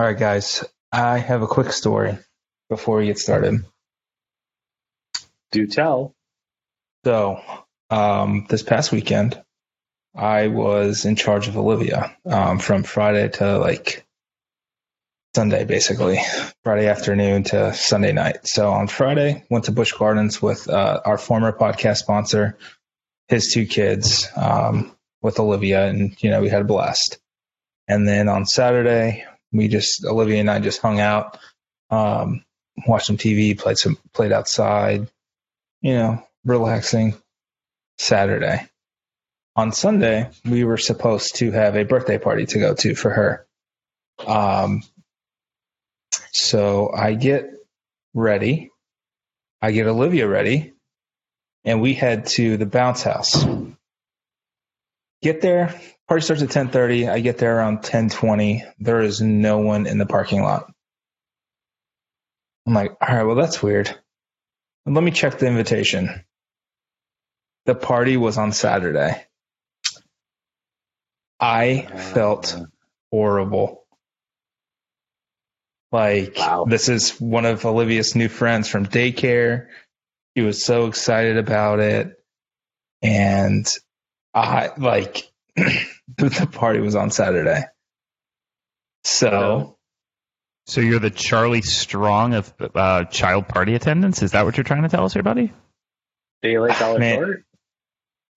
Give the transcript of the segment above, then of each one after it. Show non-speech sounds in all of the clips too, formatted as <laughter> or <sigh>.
All right, guys. I have a quick story before we get started. Do tell. So, um, this past weekend, I was in charge of Olivia um, from Friday to like Sunday, basically Friday afternoon to Sunday night. So on Friday, went to Busch Gardens with uh, our former podcast sponsor, his two kids, um, with Olivia, and you know we had a blast. And then on Saturday, we just Olivia and I just hung out, um, watched some TV, played some played outside, you know, relaxing. Saturday. On Sunday, we were supposed to have a birthday party to go to for her. Um, so I get ready. I get Olivia ready, and we head to the bounce house. Get there. Party starts at ten thirty. I get there around ten twenty. There is no one in the parking lot. I'm like, all right, well that's weird. Let me check the invitation. The party was on Saturday. I uh, felt horrible. Like Wow. this is one of Olivia's new friends from daycare. She was so excited about it. And I like <clears throat> the party was on Saturday. So So you're the Charlie Strong of uh, child party attendance? Is that what you're trying to tell us here, buddy? Daylight dollar Man. short.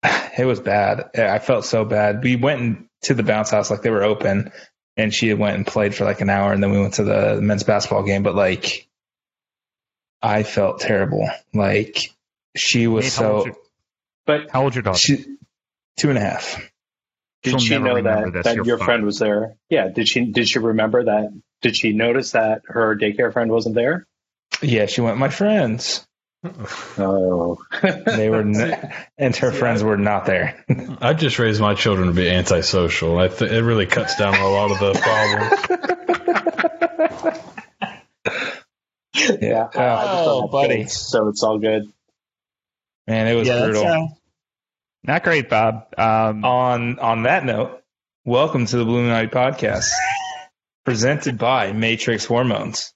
<sighs> it was bad. I felt so bad. We went to the bounce house like they were open, and she went and played for like an hour, and then we went to the men's basketball game. But like, I felt terrible. Like she was Nate, so your- But How old's your daughter? she two and a half. did She'll she know that, this. that You're your fine. friend was there? Yeah. Did she did she remember that? Did she notice that her daycare friend wasn't there? Yeah, she went. My friends, Oh. <laughs> they were, n- and her <laughs> friends were not there. I just raised my children to be antisocial. I th- it really cuts down a lot of the problems. <laughs> yeah. I- I just Oh, buddy. so it's all good. Man, it was Yeah, that's, brutal. Uh, not great, Bob. Um, on on that note, welcome to the Bulluminati Podcast, presented by Matrix Hormones.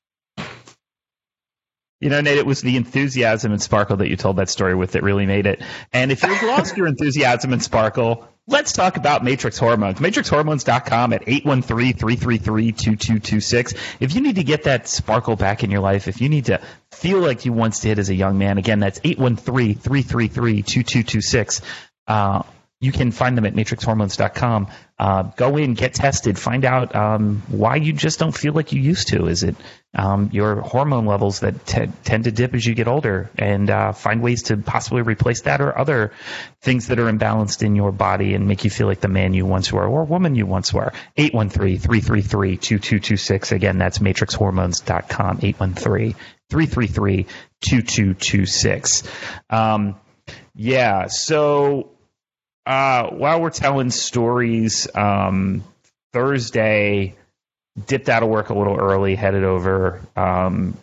You know, Nate, it was the enthusiasm and sparkle that you told that story with that really made it. And if you've lost your enthusiasm and sparkle, let's talk about Matrix Hormones. MatrixHormones.com at 813-333-2226. If you need to get that sparkle back in your life, if you need to feel like you once did as a young man, again, that's 813-333-2226. Uh, you can find them at matrixhormones.com. Uh, go in, get tested, find out um, why you just don't feel like you used to. Is it um, your hormone levels that t- tend to dip as you get older? And uh, find ways to possibly replace that or other things that are imbalanced in your body and make you feel like the man you once were or woman you once were. 813-333-2226. Again, that's matrixhormones.com. 813-333-2226. Um, yeah, so uh, while we're telling stories, um, Thursday dipped out of work a little early, headed over. Um,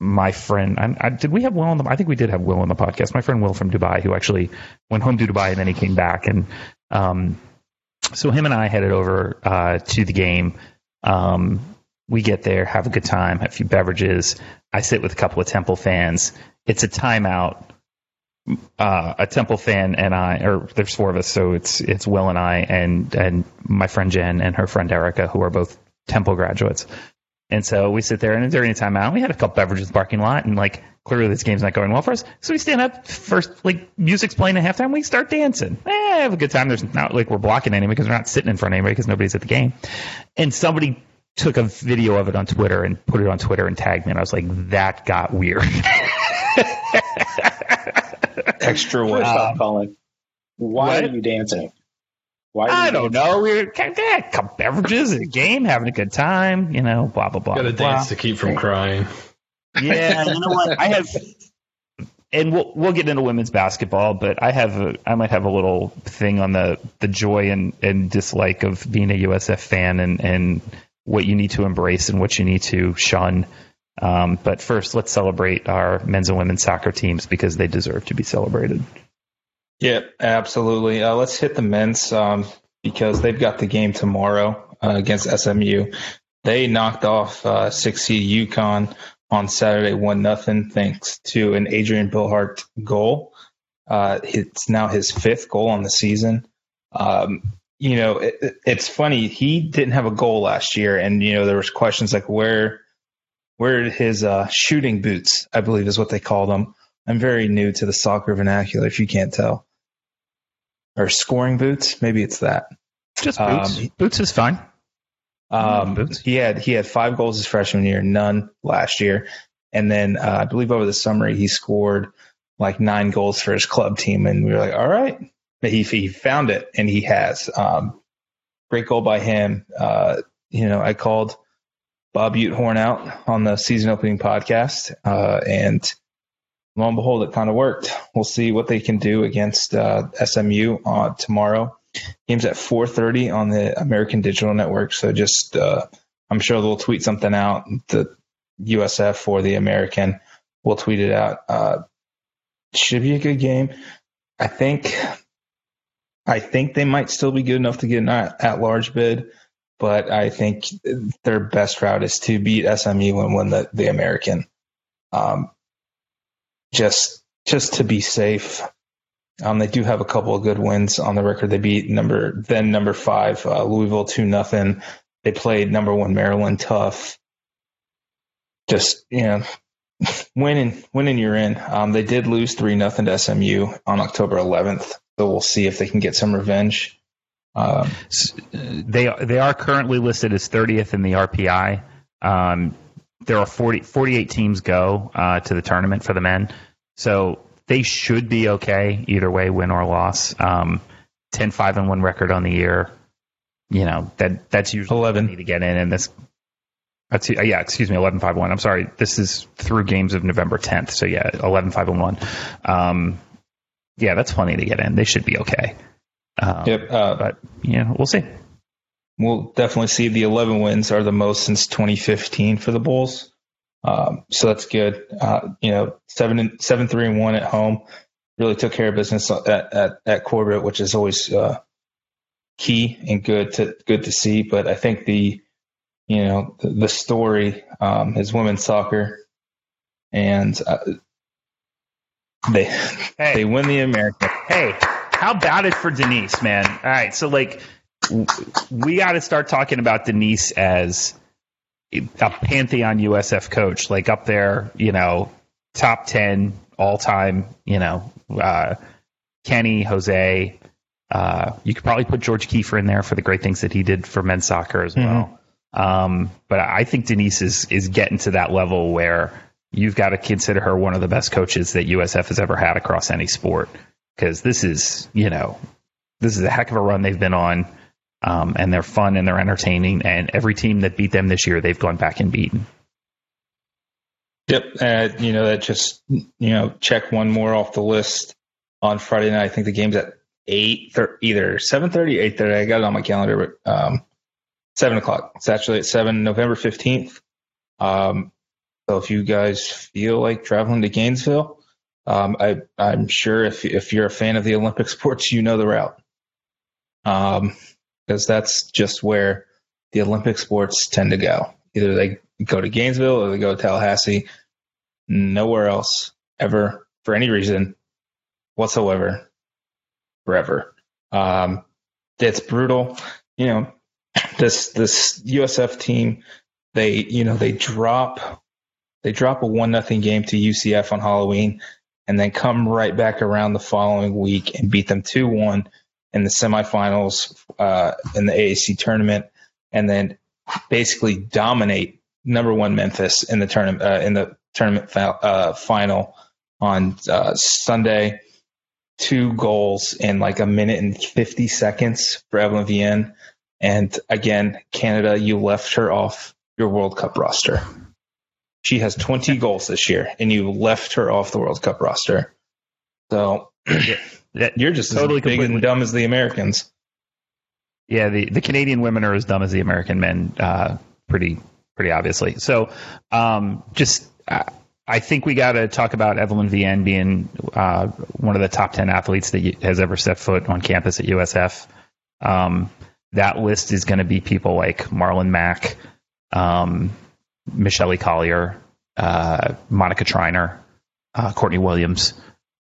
my friend, I, I, did we have Will on the? I think we did have Will on the podcast. My friend Will from Dubai, who actually went home to Dubai and then he came back, and um, so him and I headed over uh, to the game. Um, we get there, have a good time, have a few beverages. I sit with a couple of Temple fans. It's a timeout uh, a Temple fan and I, or there's four of us, so it's it's Will and I and and my friend Jen and her friend Erica, who are both Temple graduates. And so we sit there, and during a timeout, we had a couple beverages in the parking lot, and like clearly this game's not going well for us. So we stand up first, like music's playing at halftime, we start dancing. Eh, have a good time. There's not like we're blocking anybody because we're not sitting in front of anybody because nobody's at the game. And somebody took a video of it on Twitter and put it on Twitter and tagged me, and I was like, that got weird. <laughs> Extra First wet. off, Collin, why what? are you dancing? Why? Are you I don't dancing? know. We're kind of, yeah, a couple beverages at a game, having a good time, you know, blah, blah, blah. Got to dance to keep from crying. Yeah, you know what? I have, and we'll we'll get into women's basketball, but I have a, I might have a little thing on the the joy and and dislike of being a USF fan and and what you need to embrace and what you need to shun. Um, but first, let's celebrate our men's and women's soccer teams because they deserve to be celebrated. Yeah, absolutely. Uh, let's hit the men's um, because they've got the game tomorrow uh, against SMU. they knocked off uh, six seed UConn on Saturday, one nothing, thanks to an Adrian Billhardt goal. Uh, it's now his fifth goal on the season. Um, you know, it, it's funny. He didn't have a goal last year, and you know there was questions like where, where his uh, shooting boots, I believe, is what they call them. I'm very new to the soccer vernacular, if you can't tell. Or scoring boots, maybe it's that. Just boots. Um, boots is fine. Um, boots. He had he had five goals his freshman year, none last year, and then uh, I believe over the summer he scored like nine goals for his club team, and we were like, all right, he he found it, and he has. Um, great goal by him. Uh, you know, I called Bob Butehorn out on the season opening podcast, uh, and lo and behold, it kind of worked. We'll see what they can do against uh, SMU uh, tomorrow. Game's at 4:30 on the American Digital Network. So just, uh, I'm sure they'll tweet something out. The USF or the American will tweet it out. Uh, should be a good game. I think. I think they might still be good enough to get an at large bid, but I think their best route is to beat SMU and win the, the American. Um, just just to be safe. Um, they do have a couple of good wins on the record. They beat number then number five uh, Louisville two nothing. They played number one Maryland tough. Just you know, <laughs> winning winning you're in. Um, they did lose three nothing to SMU on October 11th, so we'll see if they can get some revenge. Um, they they are currently listed as 30th in the RPI. Um, there are 40, 48 teams go uh, to the tournament for the men. So they should be okay either way, win or loss. Um, 10 5 and 1 record on the year. You know, that that's usually 11 to get in. And this, that's, uh, yeah, excuse me, 11 5 1. I'm sorry. This is through games of November 10th. So yeah, 11 5 and 1. Um, yeah, that's plenty to get in. They should be okay. Um, yep. Uh, but, yeah, we'll see we'll definitely see the 11 wins are the most since 2015 for the Bulls. Um, so that's good. Uh, you know, seven and seven, three and one at home really took care of business at, at, at Corbett, which is always, uh, key and good to, good to see. But I think the, you know, the, the story, um, is women's soccer and, uh, they, <laughs> hey. they win the American. Hey, how about it for Denise, man? All right. So like, we got to start talking about Denise as a pantheon USF coach, like up there, you know, top 10 all time, you know, uh, Kenny, Jose. Uh, you could probably put George Kiefer in there for the great things that he did for men's soccer as well. Mm-hmm. Um, but I think Denise is, is getting to that level where you've got to consider her one of the best coaches that USF has ever had across any sport. Because this is, you know, this is a heck of a run they've been on um, and they're fun and they're entertaining. And every team that beat them this year, they've gone back and beaten. Yep, uh, you know that just you know check one more off the list on Friday night. I think the game's at eight, thir- either eight thirty. I got it on my calendar, but um, seven o'clock. It's actually at seven, November fifteenth. Um, so if you guys feel like traveling to Gainesville, um, I, I'm sure if if you're a fan of the Olympic <laughs> sports, you know the route. Um, because that's just where the Olympic sports tend to go. Either they go to Gainesville or they go to Tallahassee. Nowhere else ever for any reason whatsoever forever. Um, it's brutal. You know, <clears throat> this this USF team, they you know they drop they drop a one nothing game to UCF on Halloween, and then come right back around the following week and beat them two one in the semifinals uh, in the AAC tournament, and then basically dominate number one Memphis in the tournament uh, in the tournament fa- uh, final on uh, Sunday. Two goals in like a minute and fifty seconds for Evelyne Viens, and again, Canada, you left her off your World Cup roster. She has 20 goals this year, and you left her off the World Cup roster. So That You're just totally big completely. and dumb as the Americans. Yeah, the, the Canadian women are as dumb as the American men, uh, pretty pretty obviously. So, um, just uh, I think we got to talk about Evelyne Viens being uh, one of the top ten athletes that has ever set foot on campus at USF. Um, that list is going to be people like Marlon Mack, um, Michelle Collier, uh, Monica Triner, uh, Courtney Williams.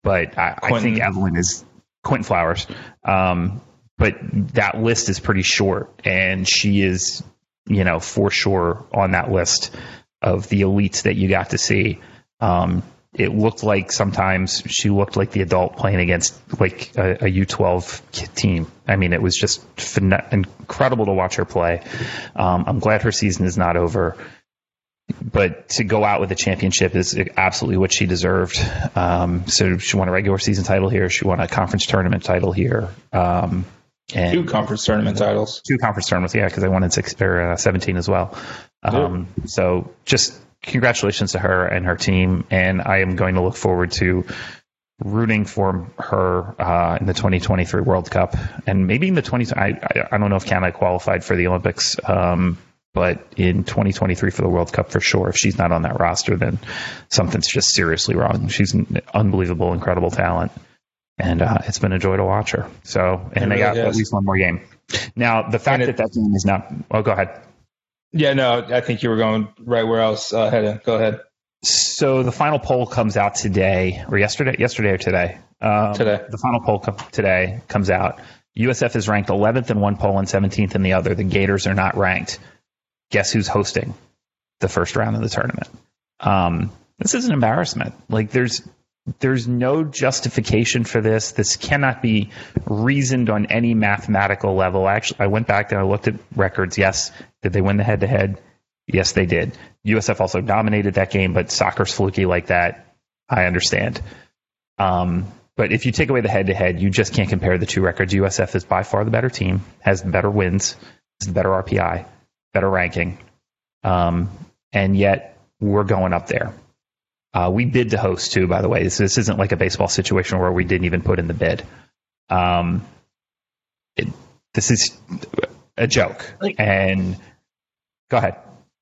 But I, I think Evelyn is Quinton Flowers. Um, but that list is pretty short, and she is, you know, for sure on that list of the elites that you got to see. Um, it looked like sometimes she looked like the adult playing against like a a U12 team. I mean, it was just incredible to watch her play. Um, I'm glad her season is not over, but to go out with a championship is absolutely what she deserved. Um, so she won a regular season title here. She won a conference tournament title here. Um, and two conference tournament titles. Two conference tournaments, yeah, because I won in six or uh, 17 as well. Um, so just congratulations to her and her team, and I am going to look forward to rooting for her uh, in the 2023 World Cup and maybe in the 20. I, I, I don't know if Canada qualified for the Olympics, um, but in 2023 for the World Cup for sure. If she's not on that roster, then something's just seriously wrong. She's an unbelievable, incredible talent, and uh, it's been a joy to watch her. So, and they got is. at least one more game. Now, the fact that that game is not. Oh, go ahead. Yeah, no, I think you were going right where I was uh. Go ahead. So the final poll comes out today, or yesterday, yesterday or today. Um, today. The final poll com- today comes out. USF is ranked 11th in one poll and 17th in the other. The Gators are not ranked. Guess who's hosting the first round of the tournament? Um, this is an embarrassment. Like there's there's no justification for this. This cannot be reasoned on any mathematical level. Actually, I went back and I looked at records. Yes, did they win the head to head? Yes, they did. USF also dominated that game, but soccer's fluky like that. I understand. Um, but if you take away the head to head, you just can't compare the two records. USF is by far the better team, has better wins, has the better RPI, better ranking. Um, and yet we're going up there. Uh, we bid to host too, by the way. This, this isn't like a baseball situation where we didn't even put in the bid. Um, it, this is a joke. And go ahead,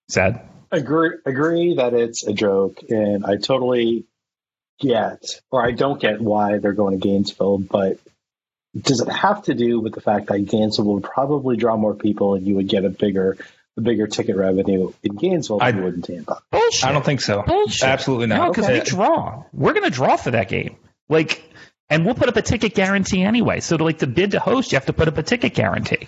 Seth. Agree, agree that it's a joke, and I totally get, or I don't get why they're going to Gainesville, but does it have to do with the fact that Gainesville would probably draw more people and you would get a bigger the bigger ticket revenue in Gainesville than I, you would in Tampa. Bullshit. I don't think so. Bullshit. Absolutely not. No, because okay. we draw. We're going to draw for that game. Like, and we'll put up a ticket guarantee anyway. So, to, like, the bid to host, you have to put up a ticket guarantee.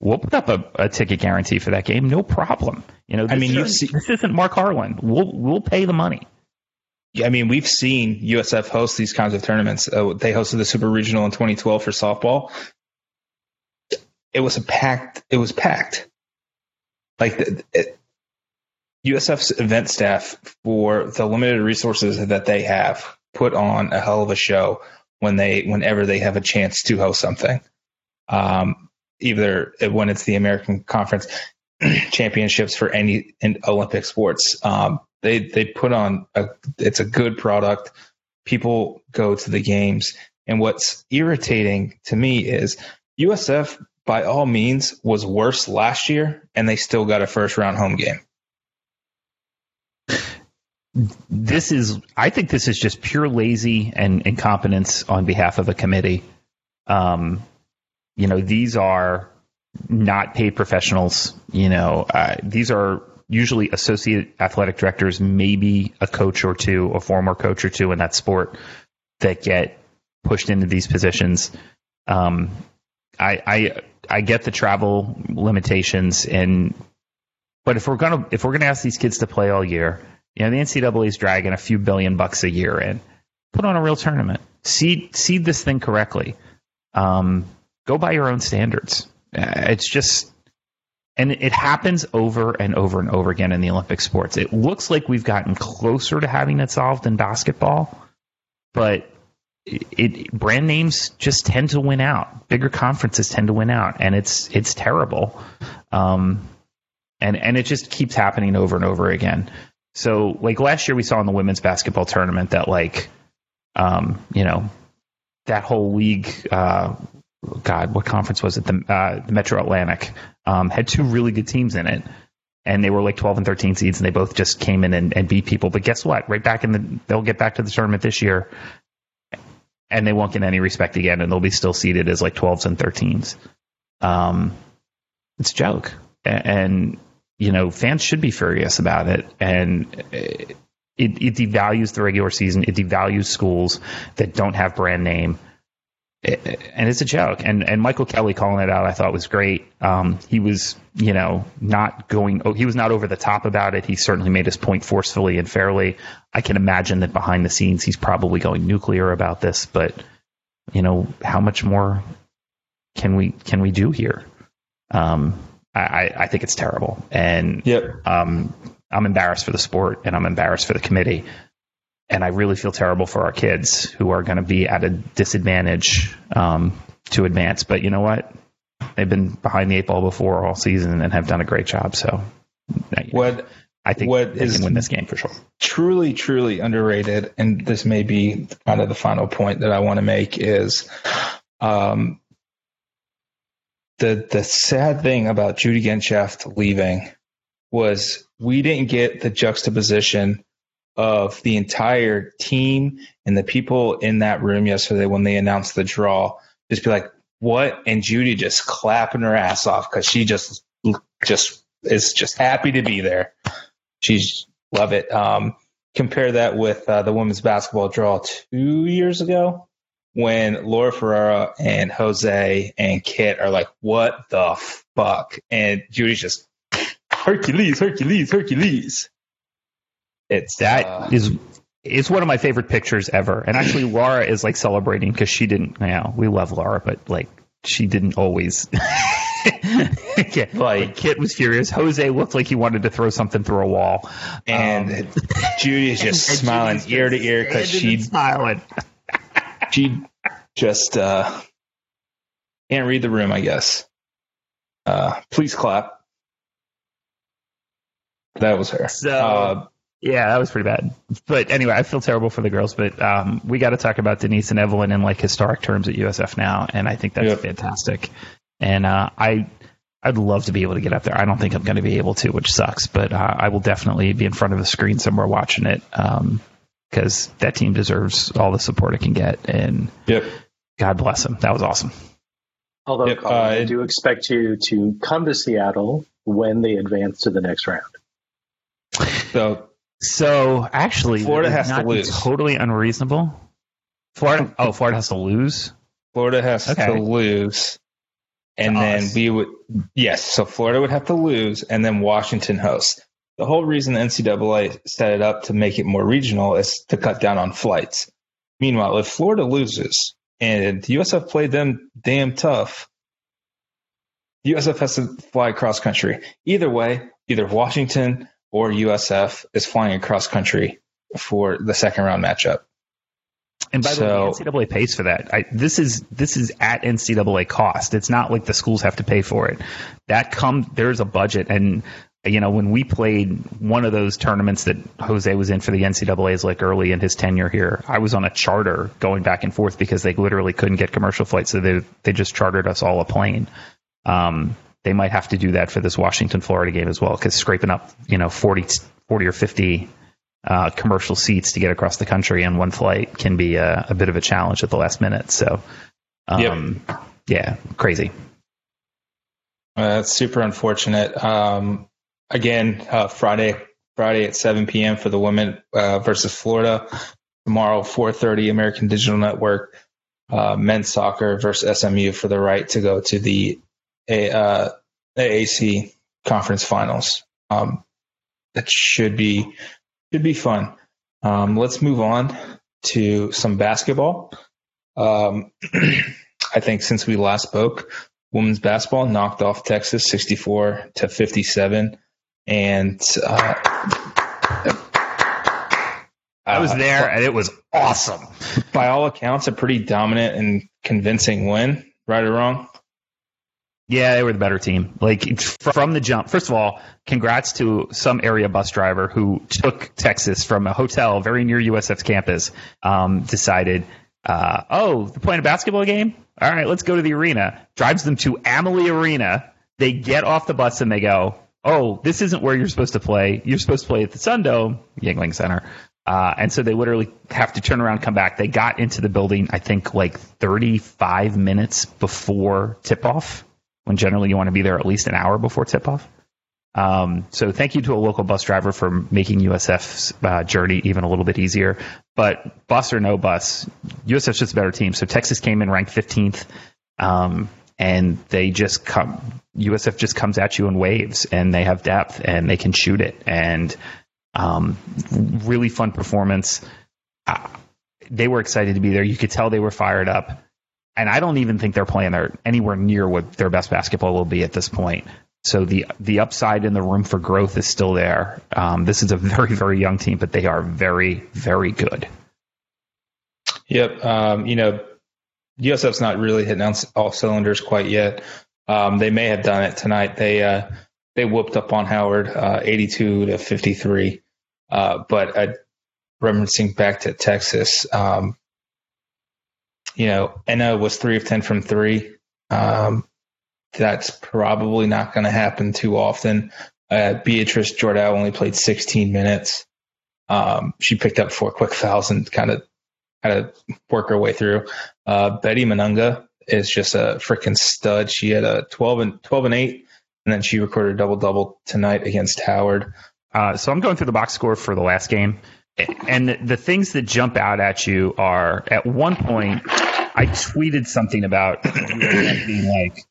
We'll put up a, a ticket guarantee for that game, no problem. You know, I mean, you see, this isn't Mark Harlan. We'll we'll pay the money. I mean, we've seen USF host these kinds of tournaments. Uh, they hosted the Super Regional in 2012 for softball. It was a packed. It was packed like the, it, USF's event staff for the limited resources that they have put on a hell of a show when they whenever they have a chance to host something. Um, either when it's the American Conference <clears throat> Championships for any Olympic sports, um, they they put on a it's a good product. People go to the games, and what's irritating to me is USF by all means was worse last year, and they still got a first round home game. This is, I think, this is just pure lazy and incompetence on behalf of a committee. Um, you know, these are not paid professionals. You know, uh, these are usually associate athletic directors, maybe a coach or two, a former coach or two in that sport that get pushed into these positions. Um, I, I I get the travel limitations, and but if we're gonna if we're gonna ask these kids to play all year, you know, the NCAA is dragging a few billion bucks a year in. Put on a real tournament. Seed seed this thing correctly. Um, go by your own standards. Uh, it's just and it happens over and over and over again in the Olympic sports. It looks like we've gotten closer to having it solved in basketball, but it brand names just tend to win out. Bigger conferences tend to win out, and it's it's terrible. Um, and and it just keeps happening over and over again. So like last year, we saw in the women's basketball tournament that like, um, you know, that whole league. Uh, God, what conference was it? The, uh, the Metro Atlantic um, had two really good teams in it, and they were like 12 and 13 seeds, and they both just came in and, and beat people. But guess what? Right back in the, they'll get back to the tournament this year and they won't get any respect again, and they'll be still seated as like 12s and 13s. Um, it's a joke, and, and you know, fans should be furious about it. And it, it devalues the regular season. It devalues schools that don't have brand name. And it's a joke. And and Michael Kelly calling it out, I thought was great. Um, he was, you know, not going. Oh, he was not over the top about it. He certainly made his point forcefully and fairly. I can imagine that behind the scenes, he's probably going nuclear about this. But you know, how much more can we can we do here? Um, I, I think it's terrible, and yep. um, I'm embarrassed for the sport, and I'm embarrassed for the committee, and I really feel terrible for our kids who are going to be at a disadvantage um, to advance. But you know what? They've been behind the eight ball before all season and have done a great job. So, what I think what they is can win this game for sure. Truly, truly underrated, and this may be kind of the final point that I want to make is, um, the the sad thing about Judy Genshaft leaving was we didn't get the juxtaposition of the entire team and the people in that room yesterday when they announced the draw. Just be like, what? And Judy just clapping her ass off because she just just is just happy to be there. She's love it. Um, compare that with uh, the women's basketball draw two years ago when Laura Ferrara and Jose and Kit are like, "What the fuck?" and Judy's just Hercules, Hercules, Hercules. It's that uh, is it's one of my favorite pictures ever. And actually, Laura is like celebrating because she didn't. You know, we love Laura, but like she didn't always. <laughs> Kit, like Kit was furious. Jose looked like he wanted to throw something through a wall, and um, <laughs> Judy's just and smiling Judy's ear to ear because she smiling. <laughs> she just uh, can't read the room, I guess. Uh, please clap. That was her. So, uh, yeah, that was pretty bad. But anyway, I feel terrible for the girls. But um, we got to talk about Denise and Evelyn in like historic terms at USF now, and I think that's yep. fantastic. And uh, I, I'd love to be able to get up there. I don't think I'm going to be able to, which sucks. But uh, I will definitely be in front of the screen somewhere watching it because um, that team deserves all the support it can get. And yep. God bless them. That was awesome. Although yep, Collin, uh, I do expect you to come to Seattle when they advance to the next round. So, so actually, Florida has to lose. Totally unreasonable. Florida. Oh, Florida has to lose. Florida has okay. to lose, and to then us. we would. Yes, so Florida would have to lose, and then Washington hosts. The whole reason the NCAA set it up to make it more regional is to cut down on flights. Meanwhile, if Florida loses and the USF played them damn tough, USF has to fly cross country. Either way, either Washington or USF is flying across country for the second round matchup. And by so, the way, NCAA pays for that. I, this is this is at NCAA cost. It's not like the schools have to pay for it. That comes there's a budget, and you know when we played one of those tournaments that Jose was in for the NCAA's like early in his tenure here, I was on a charter going back and forth because they literally couldn't get commercial flights, so they they just chartered us all a plane. Um, they might have to do that for this Washington Florida game as well because scraping up you know 40, 40 or 50 uh, commercial seats to get across the country on one flight can be a, a bit of a challenge at the last minute. So, um, yep. yeah, crazy. Uh, that's super unfortunate. Um, again, uh, Friday, Friday at 7 p.m. for the women uh, versus Florida. Tomorrow, 4:30 American Digital Network. Uh, men's soccer versus SMU for the right to go to the a uh, AAC conference finals. Um, that should be should be fun. Um, let's move on to some basketball. Um, <clears throat> I think since we last spoke, women's basketball knocked off Texas 64 to 57, and uh, I was there, and it was awesome. By all accounts, a pretty dominant and convincing win. Right or wrong? Yeah, they were the better team. Like from the jump. First of all, congrats to some area bus driver who took Texas from a hotel very near USF's campus. Um, decided, uh, oh, they're playing a basketball game. All right, let's go to the arena. Drives them to Amalie Arena. They get off the bus and they go, oh, this isn't where you're supposed to play. You're supposed to play at the Sundome, Yuengling Center. Uh, and so they literally have to turn around, come back. They got into the building, I think, like 35 minutes before tip off when generally you want to be there at least an hour before tip off. Um, so thank you to a local bus driver for making USF's uh, journey even a little bit easier. But bus or no bus, USF's just a better team. So Texas came in ranked 15th, um, and they just come. USF just comes at you in waves, and they have depth, and they can shoot it, and um, really fun performance. Uh, they were excited to be there. You could tell they were fired up. And I don't even think they're playing their anywhere near what their best basketball will be at this point. So the the upside in the room for growth is still there. Um, this is a very very young team, but they are very very good. Yep. Um, you know, USF's not really hitting on all cylinders quite yet. Um, they may have done it tonight. They uh, they whooped up on Howard, uh, 82 to 53. Uh, but uh, referencing back to Texas, um, you know, Enna was three of 10 from three. Um, that's probably not going to happen too often. Uh, Beatrice Jordan only played 16 minutes. Um, she picked up four quick fouls and kind of kind of work her way through. Uh, Bethy Mununga is just a freaking stud. She had a 12 and 12 and 8, and then she recorded a double double tonight against Howard. Uh, so I'm going through the box score for the last game, and the, things that jump out at you are at one point I tweeted something about being like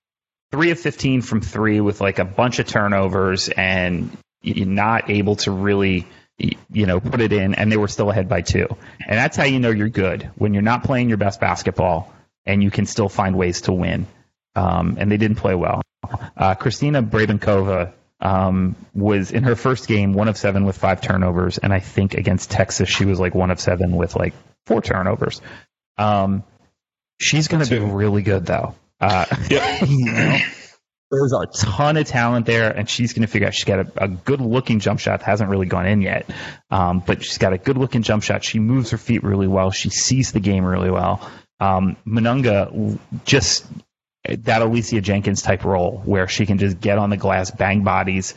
three of 15 from three with like a bunch of turnovers and you're not able to really you know put it in and they were still ahead by two. And that's how you know you're good when you're not playing your best basketball and you can still find ways to win. Um, and they didn't play well. Uh, Kristina Brabenkova um, was in her first game one of seven with five turnovers and i think against texas she was like one of seven with like four turnovers um, she's going to be really good though uh, <laughs> Yep. <laughs> you know, there's a ton of talent there, and she's going to figure out she's got a, a good looking jump shot that hasn't really gone in yet. Um, but she's got a good looking jump shot. She moves her feet really well. She sees the game really well. Um, just that Alicia Jenkins type role where she can just get on the glass, bang bodies,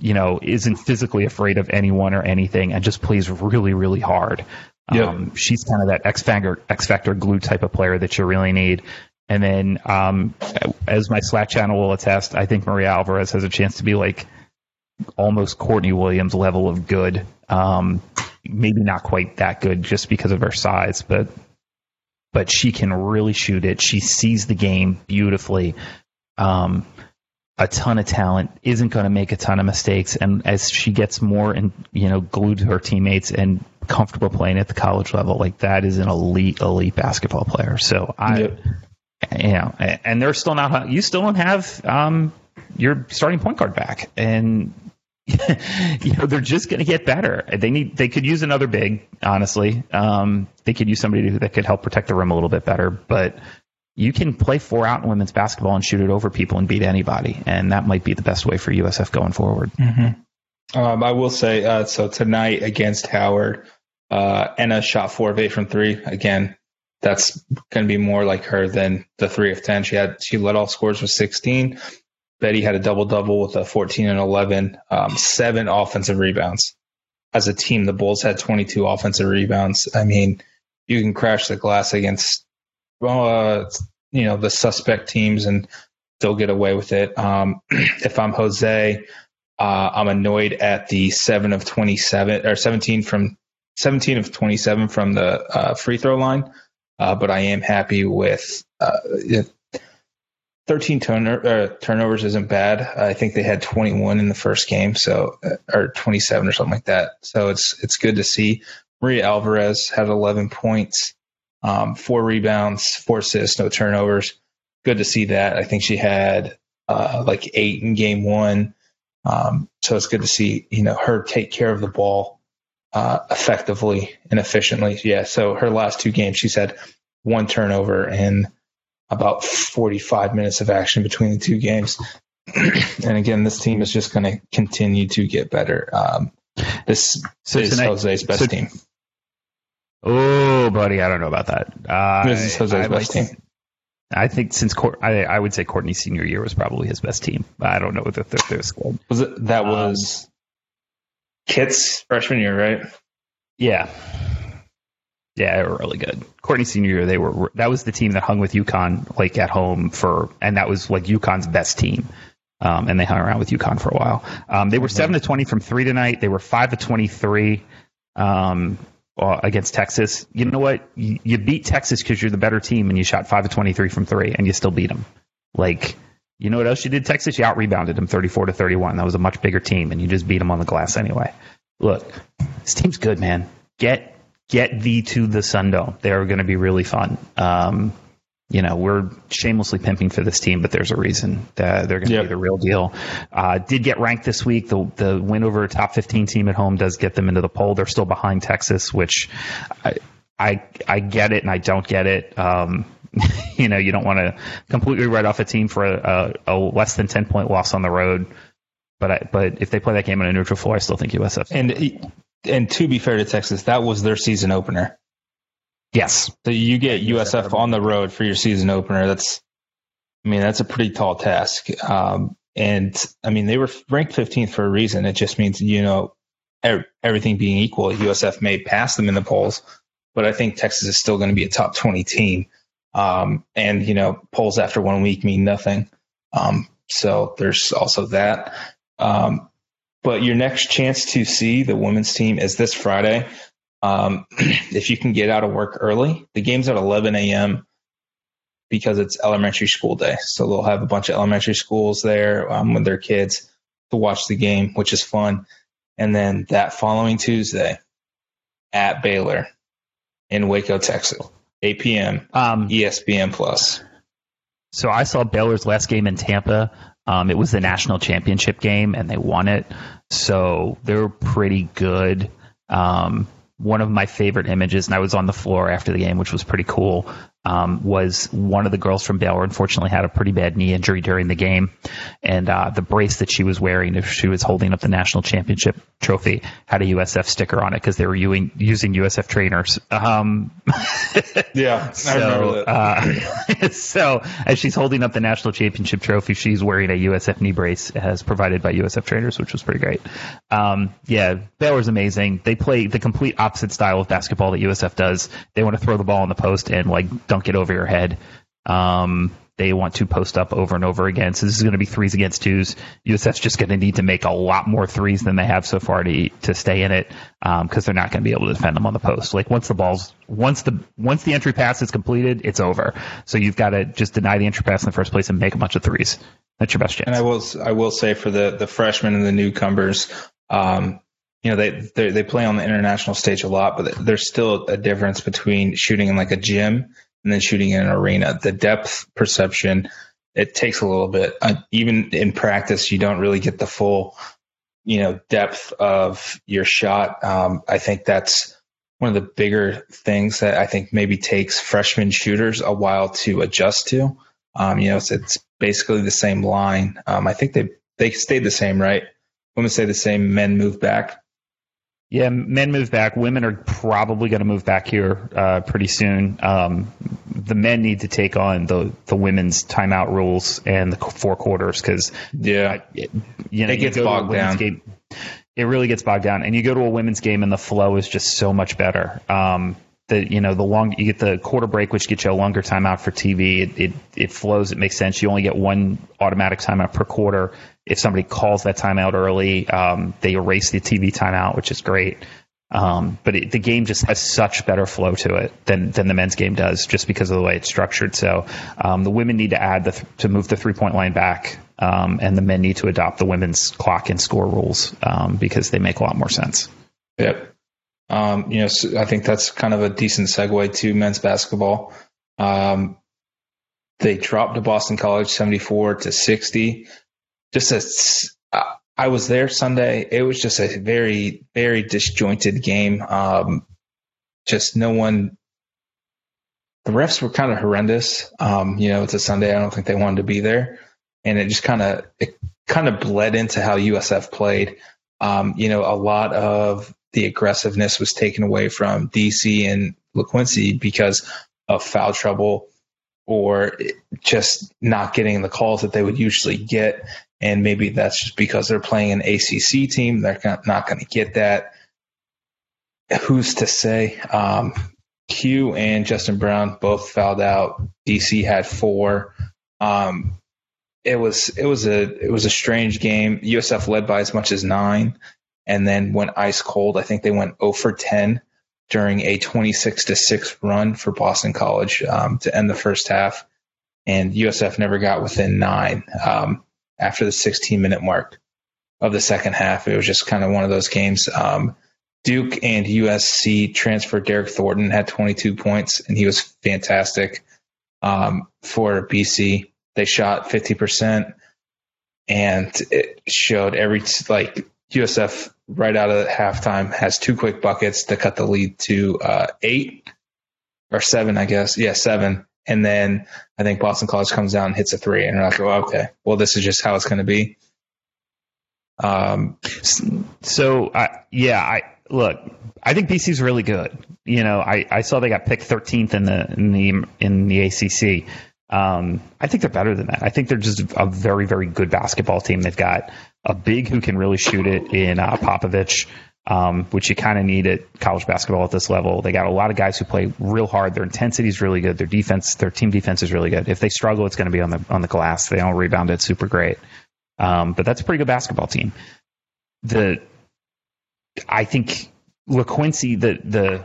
you know, isn't physically afraid of anyone or anything, and just plays really, really hard. Yep. Um, she's kind of that X factor, X factor glue type of player that you really need. And then, um, as my Slack channel will attest, I think Maria Alvarez has a chance to be like almost Courtney Williams level of good. Um, maybe not quite that good just because of her size, but but she can really shoot it. She sees the game beautifully. Um, a ton of talent isn't going to make a ton of mistakes, and as she gets more and you know glued to her teammates and comfortable playing at the college level, like that is an elite elite basketball player. So I. Yep. You know, and they're still not. You still don't have um, your starting point guard back, and <laughs> you know they're just going to get better. They need. They could use another big. Honestly, um, they could use somebody that could help protect the rim a little bit better. But you can play four out in women's basketball and shoot it over people and beat anybody, and that might be the best way for USF going forward. Mm-hmm. Um, I will say uh, so tonight against Howard, uh, Enna shot four of eight from three. Again, that's going to be more like her than the three of ten. She had she led all scores with sixteen. Betty had a double double with a fourteen and eleven, um, seven offensive rebounds. As a team, the Bulls had twenty two offensive rebounds. I mean, you can crash the glass against, uh, you know, the suspect teams and still get away with it. Um, <clears throat> if I'm Jose, uh, I'm annoyed at the seven of twenty seven or seventeen from seventeen of twenty seven from the uh, free throw line. Uh, but I am happy with uh, 13 turner, uh, turnovers isn't bad. I think they had 21 in the first game, so uh, or 27 or something like that. So it's it's good to see. Maria Alvarez had 11 points, um, four rebounds, four assists, no turnovers. Good to see that. I think she had uh, like eight in game one. Um, so it's good to see you know her take care of the ball uh, effectively and efficiently. Yeah. So her last two games, she's had one turnover and about 45 minutes of action between the two games. <clears throat> and again, this team is just going to continue to get better. Um, this So is tonight- Jose's best so- team. Oh, buddy, I don't know about that. Uh, This is Jose's I, best I, team. I think since Court, I, I would say Courtney's senior year was probably his best team. I don't know if they're, they're squad. Was it that Um, was Kit's freshman year, right? Yeah. Yeah, they were really good. Courtney senior they were that was the team that hung with UConn like at home for, and that was like UConn's best team. Um, and they hung around with UConn for a while. Um, they were seven to twenty from three tonight. They were five to twenty three um, uh, against Texas. You know what? You, you beat Texas because you're the better team, and you shot five to twenty three from three, and you still beat them. Like, you know what else you did? Texas, you out rebounded them thirty four to thirty one. That was a much bigger team, and you just beat them on the glass anyway. Look, this team's good, man. Get get thee to the Sun Dome. They're going to be really fun. Um, you know, we're shamelessly pimping for this team, but there's a reason that they're going to Yep. be the real deal. Uh, did get ranked this week. The the win over a top 15 team at home does get them into the poll. They're still behind Texas, which I I, I get it and I don't get it. Um, <laughs> you know, you don't want to completely write off a team for a, a, a less than 10 point loss on the road. But I, but if they play that game on a neutral floor, I still think USF. And and to be fair to Texas, that was their season opener. yes, So you get USF on the road for your season opener. That's, I mean, that's a pretty tall task. Um, and I mean, they were ranked 15th for a reason. It just means, you know, ev- everything being equal, USF may pass them in the polls, but I think Texas is still going to be a top 20 team. Um, and, you know, polls after one week mean nothing. Um, so there's also that. Um, but your next chance to see the women's team is this Friday. Um, <clears throat> if you can get out of work early, the game's at 11 a.m. because it's elementary school day. So they'll have a bunch of elementary schools there um, with their kids to watch the game, which is fun. And then that following Tuesday at Baylor in Waco, Texas, 8 p.m. um, ESPN Plus. So I saw Baylor's last game in Tampa. Um, it was the national championship game, and they won it. So they're pretty good. Um, one of my favorite images, and I was on the floor after the game, which was pretty cool, um, was one of the girls from Baylor unfortunately had a pretty bad knee injury during the game. And uh, the brace that she was wearing, if she was holding up the national championship trophy, had a USF sticker on it because they were using, using USF trainers. Um, <laughs> Yeah, so, uh, <laughs> so as she's holding up the national championship trophy, she's wearing a USF knee brace as provided by USF trainers, which was pretty great. Um, yeah, Baylor's amazing. They play the complete opposite style of basketball that USF does. They want to throw the ball in the post and like dunk it over your head. Um, they want to post up over and over again. So this is going to be threes against twos. USF's just going to need to make a lot more threes than they have so far to to stay in it because they're not going to be able to defend them on the post. Like once the balls, once the once the entry pass is completed, it's over. So you've got to just deny the entry pass in the first place and make a bunch of threes. That's your best chance. And I will I will say for the the freshmen and the newcomers, um, you know they they they play on the international stage a lot, but there's still a difference between shooting in like a gym and then shooting in an arena. The depth perception it takes a little bit. Uh, even in practice, you don't really get the full you know depth of your shot. Um, I think that's one of the bigger things that I think maybe takes freshman shooters a while to adjust to. Um, you know, it's, it's basically the same line. Um, I think they they stayed the same, right? Women stay the same. Men move back. Yeah, men move back. Women are probably going to move back here uh, pretty soon. Um, the men need to take on the the women's timeout rules and the four quarters because Yeah, you know It gets bogged down. Game, it really gets bogged down, and you go to a women's game and the flow is just so much better. Um, the you know the long you get the quarter break, which gets you a longer timeout for TV. It, it it flows. It makes sense. You only get one automatic timeout per quarter. If somebody calls that timeout early, um, they erase the TV timeout, which is great. Um, but it, the game just has such better flow to it than than the men's game does, just because of the way it's structured. So um, the women need to add the th- to move the three point line back, um, and the men need to adopt the women's clock and score rules um, because they make a lot more sense. Yep. Um, you know, so I think that's kind of a decent segue to men's basketball. Um, they dropped to Boston College 74 to 60. Just as I was there Sunday, it was just a very, very disjointed game. Um, just no one. The refs were kind of horrendous. Um, you know, it's a Sunday. I don't think they wanted to be there, and it just kind of it kind of bled into how USF played. Um, you know, a lot of the aggressiveness was taken away from DC and LaQuincy because of foul trouble or just not getting the calls that they would usually get. And maybe that's just because they're playing an ACC team. They're not going to get that. Who's to say? Um, Q and Justin Brown both fouled out. DC had four. Um, it was it was a it was a strange game. USF led by as much as nine, and then went ice cold. I think they went 0 for 10 during a 26 to six run for Boston College um, to end the first half, and USF never got within nine um, after the 16 minute mark of the second half. It was just kind of one of those games. Um, Duke and USC transfer Derryck Thornton had 22 points, and he was fantastic um, for BC. They shot 50%, and it showed every, like, USF right out of halftime has two quick buckets to cut the lead to uh, eight or seven, I guess. Yeah, seven. And then I think Boston College comes down and hits a three, and they're like, okay, well, this is just how it's going to be. Um, so, I, yeah, I look, I think BC's really good. You know, I, I saw they got picked 13th in the in the in the ACC. Um, I think they're better than that. I think they're just a very very good basketball team. They've got a big who can really shoot it in uh, Popovic, um, which you kind of need at college basketball at this level. They got a lot of guys who play real hard. Their intensity is really good. Their defense, their team defense is really good. If they struggle, it's going to be on the on the glass. They don't rebound it super great. Um, but that's a pretty good basketball team. The I think LaQuincy, the the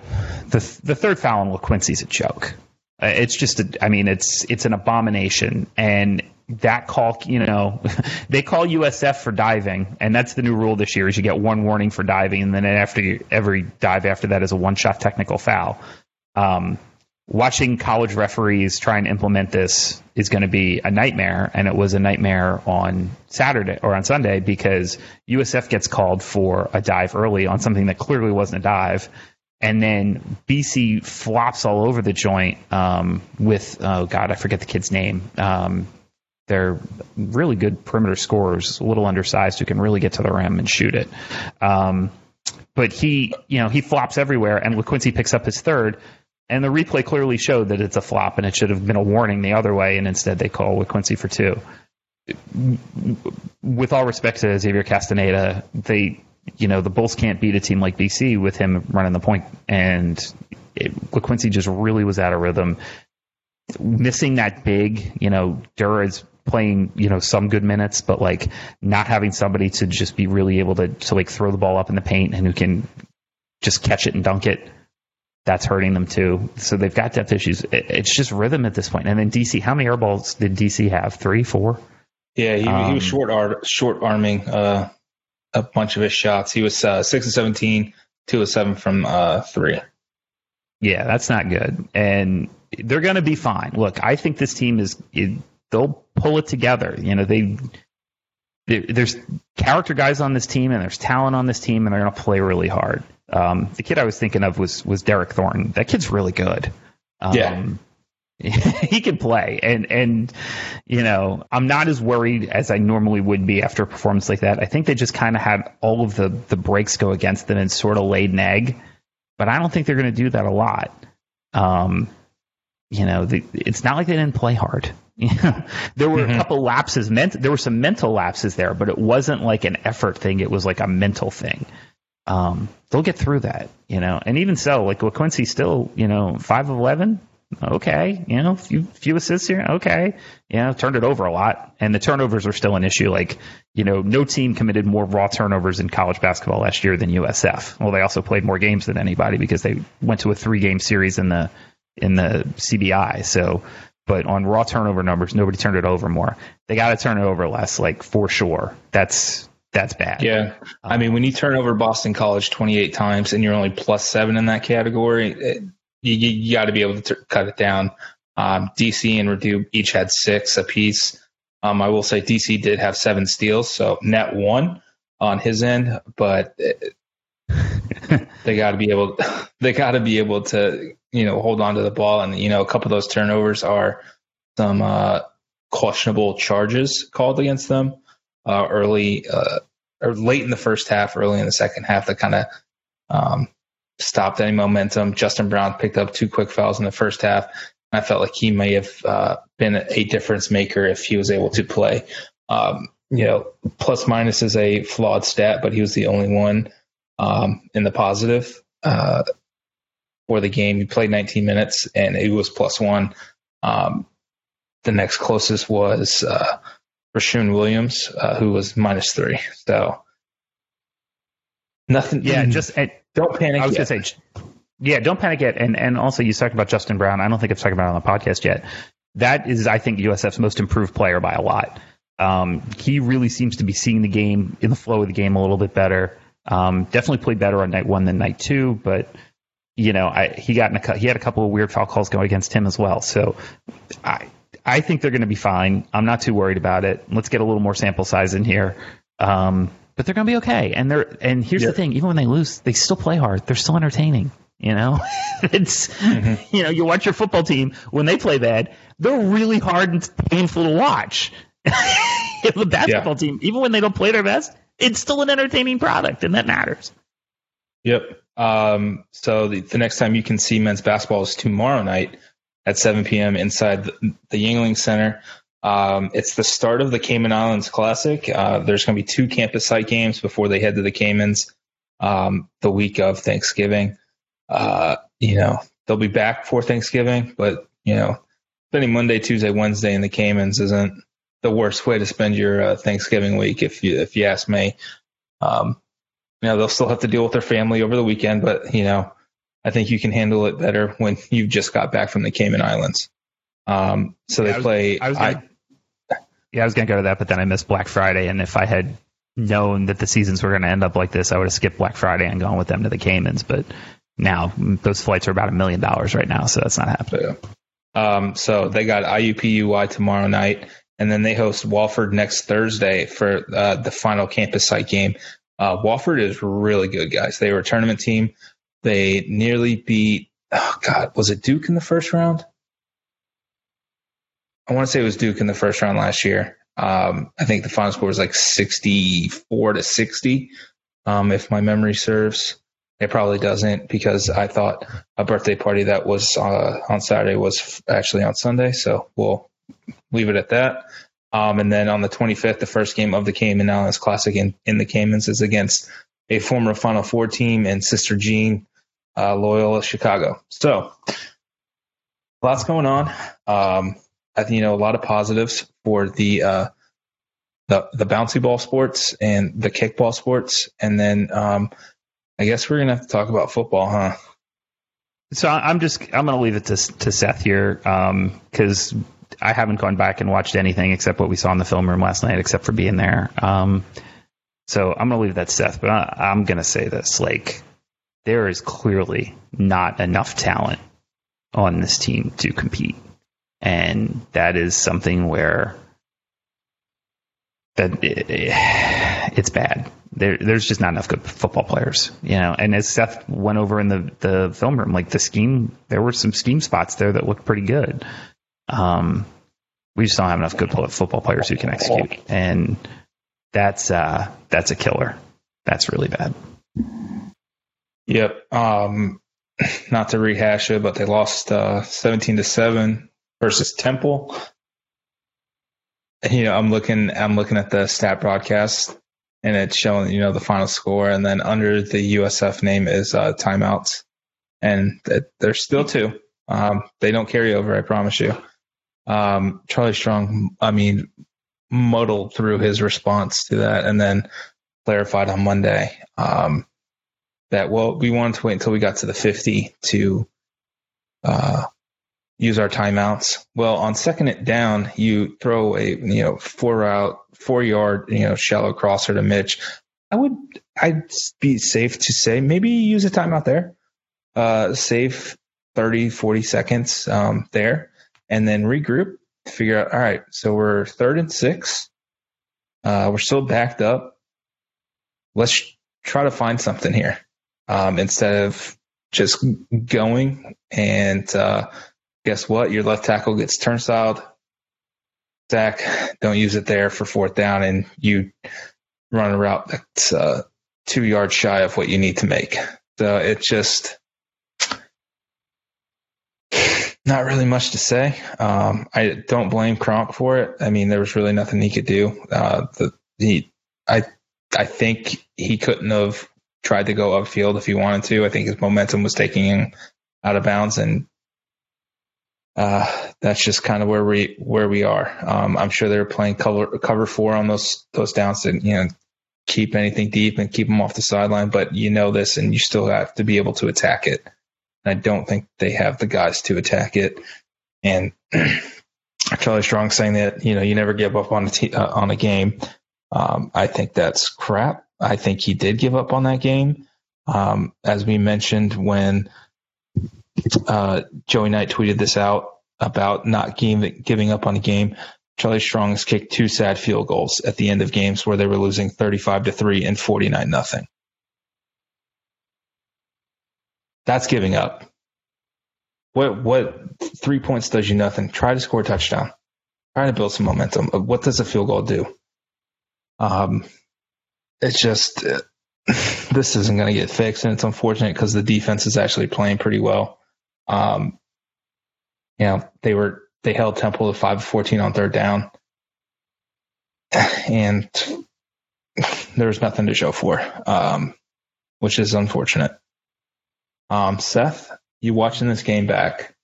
the the third foul on LaQuincy's a joke. Uh, it's just, a, I mean, it's it's an abomination, and that call, you know, <laughs> they call USF for diving, and that's the new rule this year: is you get one warning for diving, and then after every dive after that is a one shot technical foul. Um, watching college referees try and implement this is going to be a nightmare. And it was a nightmare on Saturday or on Sunday because USF gets called for a dive early on something that clearly wasn't a dive. And then BC flops all over the joint um, with, oh God, I forget the kid's name. Um, they're really good perimeter scorers, a little undersized who can really get to the rim and shoot it. Um, but he, you know, he flops everywhere, and LaQuincy picks up his third and the replay clearly showed that it's a flop and it should have been a warning the other way, and instead they call Quincy for two. With all respect to Xavier Castaneda, they, you know, the Bulls can't beat a team like BC with him running the point, and it, LaQuincy just really was out of rhythm. Missing that big, you know, Dura is playing, you know, some good minutes, but like not having somebody to just be really able to to like throw the ball up in the paint and who can just catch it and dunk it that's hurting them too. So they've got depth issues. It's just rhythm at this point. And then DC, how many air balls did DC have? Three, four? Yeah, he, um, he was um, short ar- short arming uh, a bunch of his shots. He was uh, six of 17, two of seven from uh, three. Yeah, that's not good. And they're going to be fine. Look, I think this team is it, they'll pull it together. You know, they there's character guys on this team and there's talent on this team and they're going to play really hard. Um, the kid I was thinking of was was Derryck Thornton. That kid's really good. Um, yeah. <laughs> he can play. And and you know i'm not as worried as i normally would be after a performance like that. I think they just kind of had all of the the breaks go against them and sort of laid an egg. But i don't think they're going to do that a lot. Um you know the, it's not like they didn't play hard. <laughs> There were mm-hmm. a couple lapses meant there were some mental lapses there but it wasn't like an effort thing. It was like a mental thing. Um, they'll get through that, you know. And even so, like Quincy still, you know, five of eleven. Okay, you know, few few assists here. Okay, yeah, turned it over a lot, and the turnovers are still an issue. Like, you know, no team committed more raw turnovers in college basketball last year than USF. Well, they also played more games than anybody because they went to a three game series in the in the CBI. So, but on raw turnover numbers, nobody turned it over more. They got to turn it over less, like for sure. That's that's bad. Yeah. I um, mean, when you turn over Boston College 28 times and you're only plus seven in that category, it, you, you got to be able to t- cut it down. Um, DC and Rideau each had six apiece. Um, I will say DC did have seven steals, so net one on his end, but <laughs> they got to be able they got to be able to you know hold on to the ball, and you know a couple of those turnovers are some uh, questionable charges called against them uh, early uh, or late in the first half, early in the second half that kind of um, stopped any momentum. Justin Brown picked up two quick fouls in the first half. I felt like he may have uh, been a difference maker if he was able to play. Um, you know, plus minus is a flawed stat, but he was the only one um, in the positive uh, for the game. He played 19 minutes and it was plus one. Um, the next closest was uh, Rashun Williams, uh, who was minus three. So nothing. Yeah, just and don't panic. I was yet. gonna say, yeah, don't panic yet. And and also you talked about Justin Brown. I don't think I've talked about it on the podcast yet. That is, I think, USF's most improved player by a lot. Um, he really seems to be seeing the game in the flow of the game a little bit better. Um, definitely played better on night one than night two, but you know, I, he got in a, he had a couple of weird foul calls going against him as well. So I I think they're going to be fine. I'm not too worried about it. Let's get a little more sample size in here. Um, but they're going to be okay. And they're and here's Yeah. the thing: even when they lose, they still play hard. They're still entertaining. You know, <laughs> it's Mm-hmm. you know you watch your football team when they play bad, they're really hard and painful to watch. <laughs> the basketball team, even when they don't play their best, it's still an entertaining product, and that matters. Yep. Um, so the, the next time you can see men's basketball is tomorrow night at 7 p.m. inside the, the Yuengling Center. Um, it's the start of the Cayman Islands Classic. Uh, there's going to be two campus site games before they head to the Caymans um, the week of Thanksgiving. Uh, you know, they'll be back for Thanksgiving, but, you know, spending Monday, Tuesday, Wednesday in the Caymans isn't the worst way to spend your uh, Thanksgiving week, if you if you ask me. Um, you know, they'll still have to deal with their family over the weekend, but you know, I think you can handle it better when you've just got back from the Cayman Islands. Um, so Yeah, they I was- play. I was gonna, yeah, I was going to go to that, but then I missed Black Friday, and if I had known that the seasons were going to end up like this, I would have skipped Black Friday and gone with them to the Caymans. But now mm, those flights are about a million dollars right now, so that's not happening. um, so they got IUPUI tomorrow night, and then they host Wofford next Thursday for uh, the final campus site game. Uh, Wofford is really good, guys. They were a tournament team. They nearly beat. Oh God, was it Duke in the first round? I want to say it was Duke in the first round last year. Um, I think the final score was like 64 to 60, um, if my memory serves. It probably doesn't because I thought a birthday party that was uh, on Saturday was actually on Sunday. So we'll leave it at that. Um, and then on the 25th, the first game of the Cayman Islands Classic in, in the Caymans is against a former Final Four team and Sister Jean uh, Loyola Chicago. So lots going on. Um, I think you know a lot of positives for the uh, the the bouncy ball sports and the kickball sports, and then um, I guess we're gonna have to talk about football, huh? So I'm just I'm to leave it to to Seth here because I haven't gone back and watched anything except what we saw in the film room last night, except for being there. Um, so I'm to leave that to Seth, but I, I'm to say this: like there is clearly not enough talent on this team to compete, and that is something where that it's bad. There, there's just not enough good football players, you know. And as Seth went over in the the film room, like the scheme, there were some scheme spots there that looked pretty good. Um, we just don't have enough good football players who can execute, and that's uh, that's a killer. That's really bad. Yep. Um, <clears throat> not to rehash it, but they lost uh, 17 to seven versus Temple. You know, I'm looking, I'm looking at the stat broadcast, and it's showing you know the final score, and then under the USF name is uh, timeouts, and there's still two. Um, they don't carry over, I promise you. Um, Charlie Strong, I mean, muddled through his response to that, and then clarified on Monday. Um, that well we wanted to wait until we got to the 50 to uh, use our timeouts. Well on second it down you throw a you know four route four yard you know shallow crosser to mitch. I would i'd be safe to say maybe use a timeout there. Uh save 30 40 seconds um there and then regroup figure out all right so we're third and six. Uh we're still backed up. Let's try to find something here um, instead of just going. And uh, guess what? Your left tackle gets turnstiled. Zach, don't use it there for fourth down, and you run a route that's uh, two yards shy of what you need to make. So it's just not really much to say. Um, I don't blame Kronk for it. I mean, there was really nothing he could do. Uh, the, he, I, I think he couldn't have tried to go upfield if he wanted to. I think his momentum was taking him out of bounds, and uh, that's just kind of where we where we are. Um, I'm sure they're playing cover cover four on those those downs to you know keep anything deep and keep them off the sideline. But you know this, and you still have to be able to attack it. I don't think they have the guys to attack it. And <clears throat> Charlie Strong saying that you know you never give up on a t- uh, on a game. Um, I think that's crap. I think he did give up on that game. Um, as we mentioned when uh, Joey Knight tweeted this out about not game, giving up on the game. Charlie Strong has kicked two sad field goals at the end of games where they were losing 35 to 3 and 49 nothing. That's giving up. What what three points does you nothing? Try to score a touchdown. Try to build some momentum. What does a field goal do? Um, it's just uh, <laughs> this isn't going to get fixed, and it's unfortunate because the defense is actually playing pretty well. Um, you know, they were they held Temple to five of fourteen on third down, <sighs> and there was nothing to show for, um, which is unfortunate. Um, Seth, you watching this game back?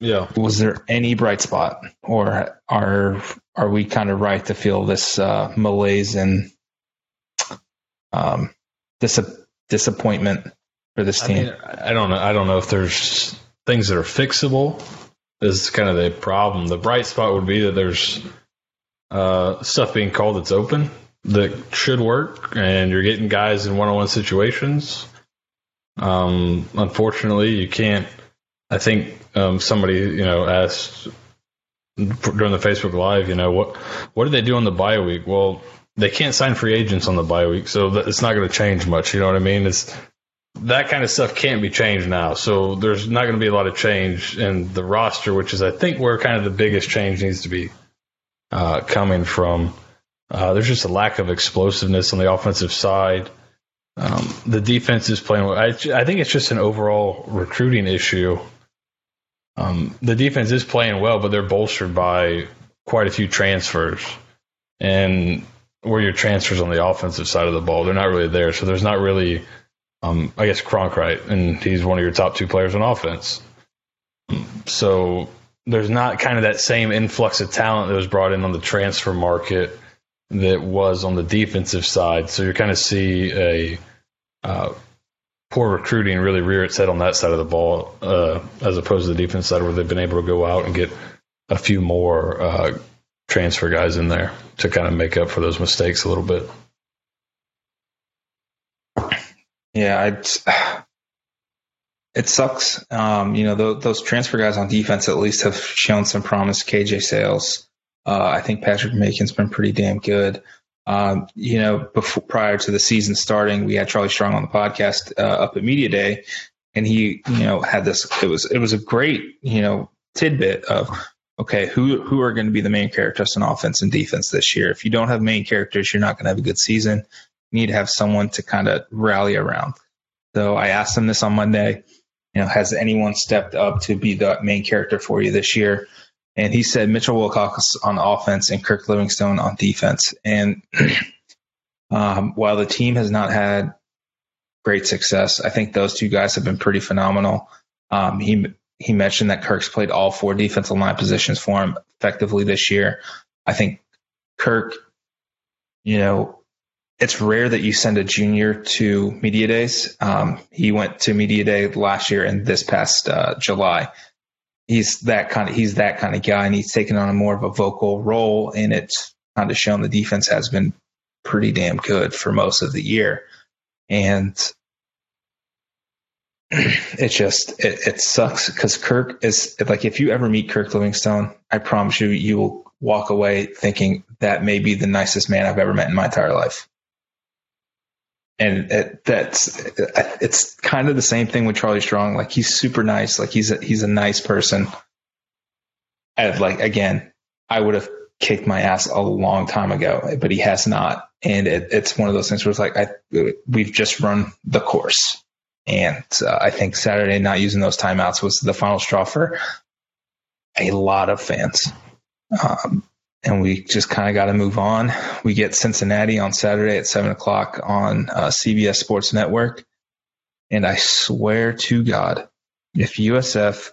Yeah. Was there any bright spot, or are are we kind of right to feel this uh, malaise and um, dis- disappointment for this I team? mean, I don't know. I don't know if there's things that are fixable. This Is kind of the problem. The bright spot would be that there's uh, stuff being called that's open that should work, and you're getting guys in one-on-one situations. Um, unfortunately, you can't. I think um, somebody you know asked during the Facebook Live, you know what what do they do on the bye week? Well, they can't sign free agents on the bye week, so it's not going to change much. You know what I mean? It's that kind of stuff can't be changed now. So there's not going to be a lot of change in the roster, which is I think where kind of the biggest change needs to be uh, coming from. Uh, there's just a lack of explosiveness on the offensive side. Um, the defense is playing well. I, I think it's just an overall recruiting issue. Um, the defense is playing well, but they're bolstered by quite a few transfers. And where your transfers on the offensive side of the ball, they're not really there. So there's not really um, I guess Cronkite, and he's one of your top two players on offense. So there's not kind of that same influx of talent that was brought in on the transfer market that was on the defensive side. So you kind of see a uh, poor recruiting really rear its head on that side of the ball, uh, as opposed to the defense side where they've been able to go out and get a few more uh, transfer guys in there to kind of make up for those mistakes a little bit. Yeah, I. <sighs> It sucks. Um, you know, th- those transfer guys on defense at least have shown some promise. KJ Sails, uh, I think Patrick Macon's been pretty damn good. Um, you know, before prior to the season starting, we had Charlie Strong on the podcast uh, up at media day, and he, you know, had this. It was it was a great, you know, tidbit of okay, who who are going to be the main characters in offense and defense this year? If you don't have main characters, you're not going to have a good season. Need to have someone to kind of rally around. So I asked him this on Monday you know, has anyone stepped up to be the main character for you this year? And he said Mitchell Wilcox on offense and Kirk Livingstone on defense. And <clears throat> um, while the team has not had great success, I think those two guys have been pretty phenomenal. Um, he he mentioned that Kirk's played all four defensive line positions for him effectively this year. I think Kirk, you know, it's rare that you send a junior to media days. Um, he went to media day last year and this past uh, July. He's that kind of he's that kind of guy, and he's taken on a more of a vocal role, and it's kind of shown the defense has been pretty damn good for most of the year, and <clears throat> it just it, it sucks because Kirk is like if you ever meet Kirk Livingstone, I promise you you will walk away thinking that may be the nicest man I've ever met in my entire life and it, that's it's kind of the same thing with Charlie Strong. Like he's super nice. Like he's a, he's a nice person. And like again, I would have kicked my ass a long time ago, but he has not. And it, it's one of those things where it's like I we've just run the course, and uh, I think Saturday not using those timeouts was the final straw for a lot of fans. Um, and we just kind of got to move on. We get Cincinnati on Saturday at seven o'clock on uh, CBS Sports Network, and I swear to God, if USF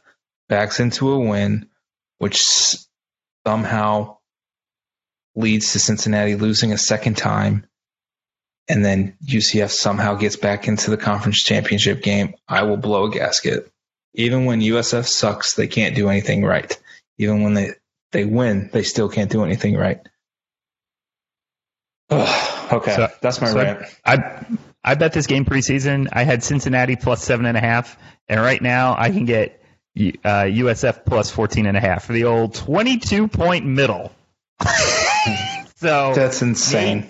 backs into a win, which somehow leads to Cincinnati losing a second time, and then UCF somehow gets back into the conference championship game, I will blow a gasket. Even when USF sucks, they can't do anything right. Even when they, they win, they still can't do anything right. Ugh, okay, so, that's my so rant. I I bet this game preseason. I had Cincinnati plus seven and a half, and right now I can get uh, USF plus 14 and a half for the old 22 point middle. <laughs> so that's insane.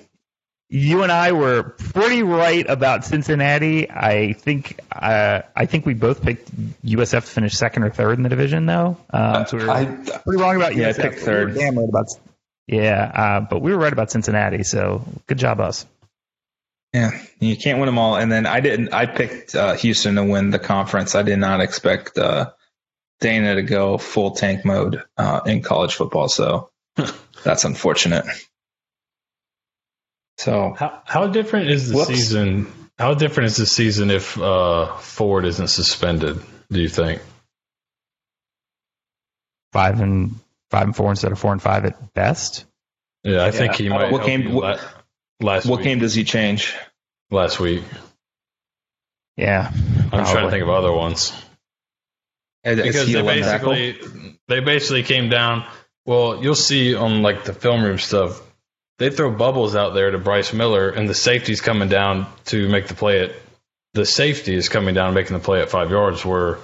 You and I were pretty right about Cincinnati. I think uh, I think we both picked USF to finish second or third in the division, though. Um, so we were I, pretty wrong about yeah, USF. I picked third. We damn right about. Yeah, uh, but we were right about Cincinnati. So good job, us. Yeah, you can't win them all. And then I didn't. I picked uh, Houston to win the conference. I did not expect uh, Dana to go full tank mode uh, in college football. So <laughs> that's unfortunate. So how how different is the whoops. season? How different is the season if uh, Ford isn't suspended? Do you think five and five and four instead of four and five at best? Yeah, I yeah. think he might. What game? What, last what week. game does he change? Last week. Yeah, I'm probably. trying to think of other ones because they basically they basically came down. Well, you'll see on like the film room stuff. They throw bubbles out there to Bryce Miller, and the safety's coming down to make the play at. The safety is coming down making the play at five yards, where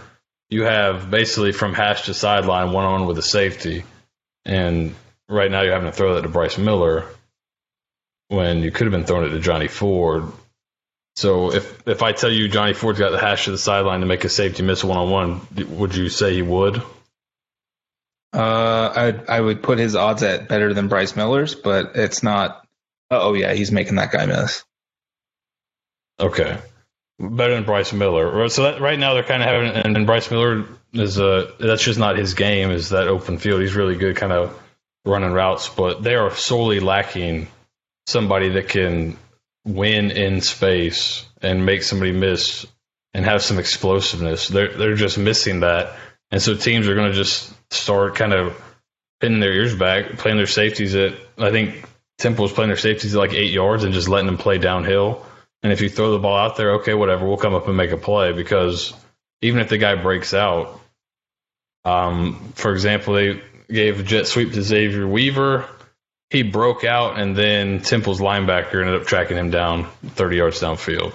you have basically from hash to sideline one on with a safety, and right now you're having to throw that to Bryce Miller when you could have been throwing it to Johnny Ford so if if I tell you Johnny Ford's got the hash to the sideline to make a safety miss one on one, would you say he would? Uh, I I would put his odds at better than Bryce Miller's, but it's not. Oh yeah, he's making that guy miss. Okay, better than Bryce Miller. So that, right now they're kind of having, and, and Bryce Miller is a that's just not his game. Is that open field? He's really good, kind of running routes, but they are solely lacking somebody that can win in space and make somebody miss and have some explosiveness. They're they're just missing that, and so teams are going to just start kind of pinning their ears back, playing their safeties at. I think Temple Temple's playing their safeties at like eight yards and just letting them play downhill. And if you throw the ball out there, okay, whatever, we'll come up and make a play because even if the guy breaks out, um, for example, they gave a jet sweep to Xavier Weaver he broke out, and then Temple's linebacker ended up tracking him down 30 yards downfield.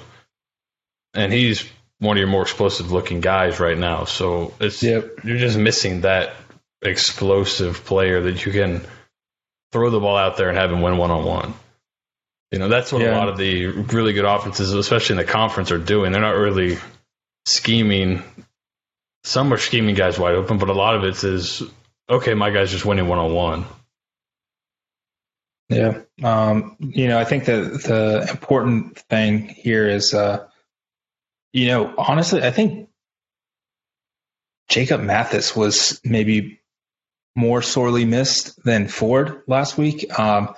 And he's one of your more explosive looking guys right now. So it's yep. you're just missing that explosive player that you can throw the ball out there and have him win one on one. You know, that's what yeah. a lot of the really good offenses, especially in the conference, are doing. They're not really scheming. Some are scheming guys wide open, but a lot of it is okay, my guy's just winning one on one. Yeah. Um, you know, I think the the important thing here is, uh, you know, honestly, I think Jacob Mathis was maybe more sorely missed than Ford last week. Um,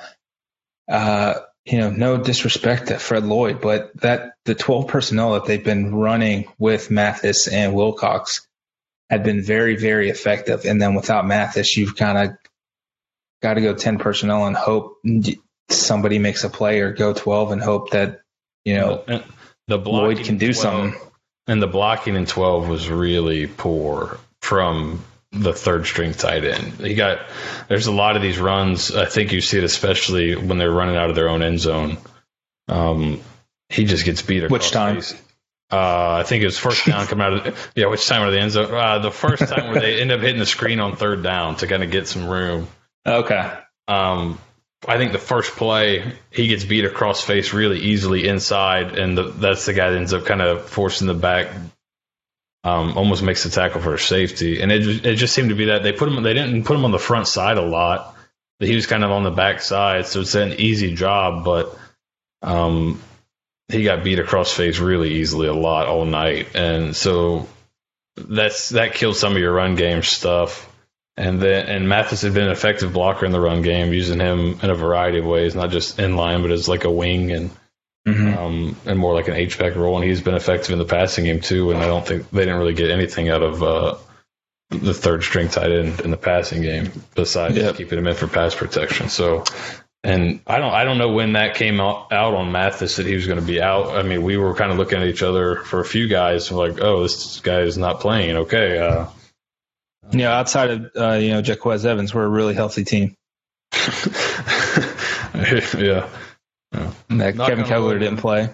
uh, you know, no disrespect to Fred Lloyd, but that the 12 personnel that they've been running with Mathis and Wilcox had been very, very effective. And then without Mathis, you've kind of got to go 10 personnel and hope somebody makes a play or go 12 and hope that, you know, the Lloyd can do 12, something. And the blocking in 12 was really poor from the third string tight end. He got, there's a lot of these runs. I think you see it especially when they're running out of their own end zone. Um, he just gets beat. Across which time? Uh, I think it was first <laughs> down coming out of yeah. Which time of the end zone? Uh, the first time where they end up hitting the screen on third down to kind of get some room. Okay. Um, I think the first play he gets beat across face really easily inside, and the, that's the guy that ends up kind of forcing the back. Um, almost makes the tackle for a safety, and it it just seemed to be that they put him they didn't put him on the front side a lot. He was kind of on the back side, so it's an easy job. But um, he got beat across face really easily a lot all night, and so that's that killed some of your run game stuff. And then and Mathis had been an effective blocker in the run game, using him in a variety of ways, not just in line, but as like a wing and mm-hmm. um, and more like an H back role. And he's been effective in the passing game too. And I don't think they didn't really get anything out of uh, the third string tight end in the passing game, besides Yep. keeping him in for pass protection. So, and I don't I don't know when that came out, out on Mathis that he was going to be out. I mean, we were kind of looking at each other for a few guys, like, oh, this guy is not playing. Okay, uh, know, outside of uh, you know Jaquez Evans, we're a really healthy team. <laughs> yeah. That Knock Kevin wood. didn't play.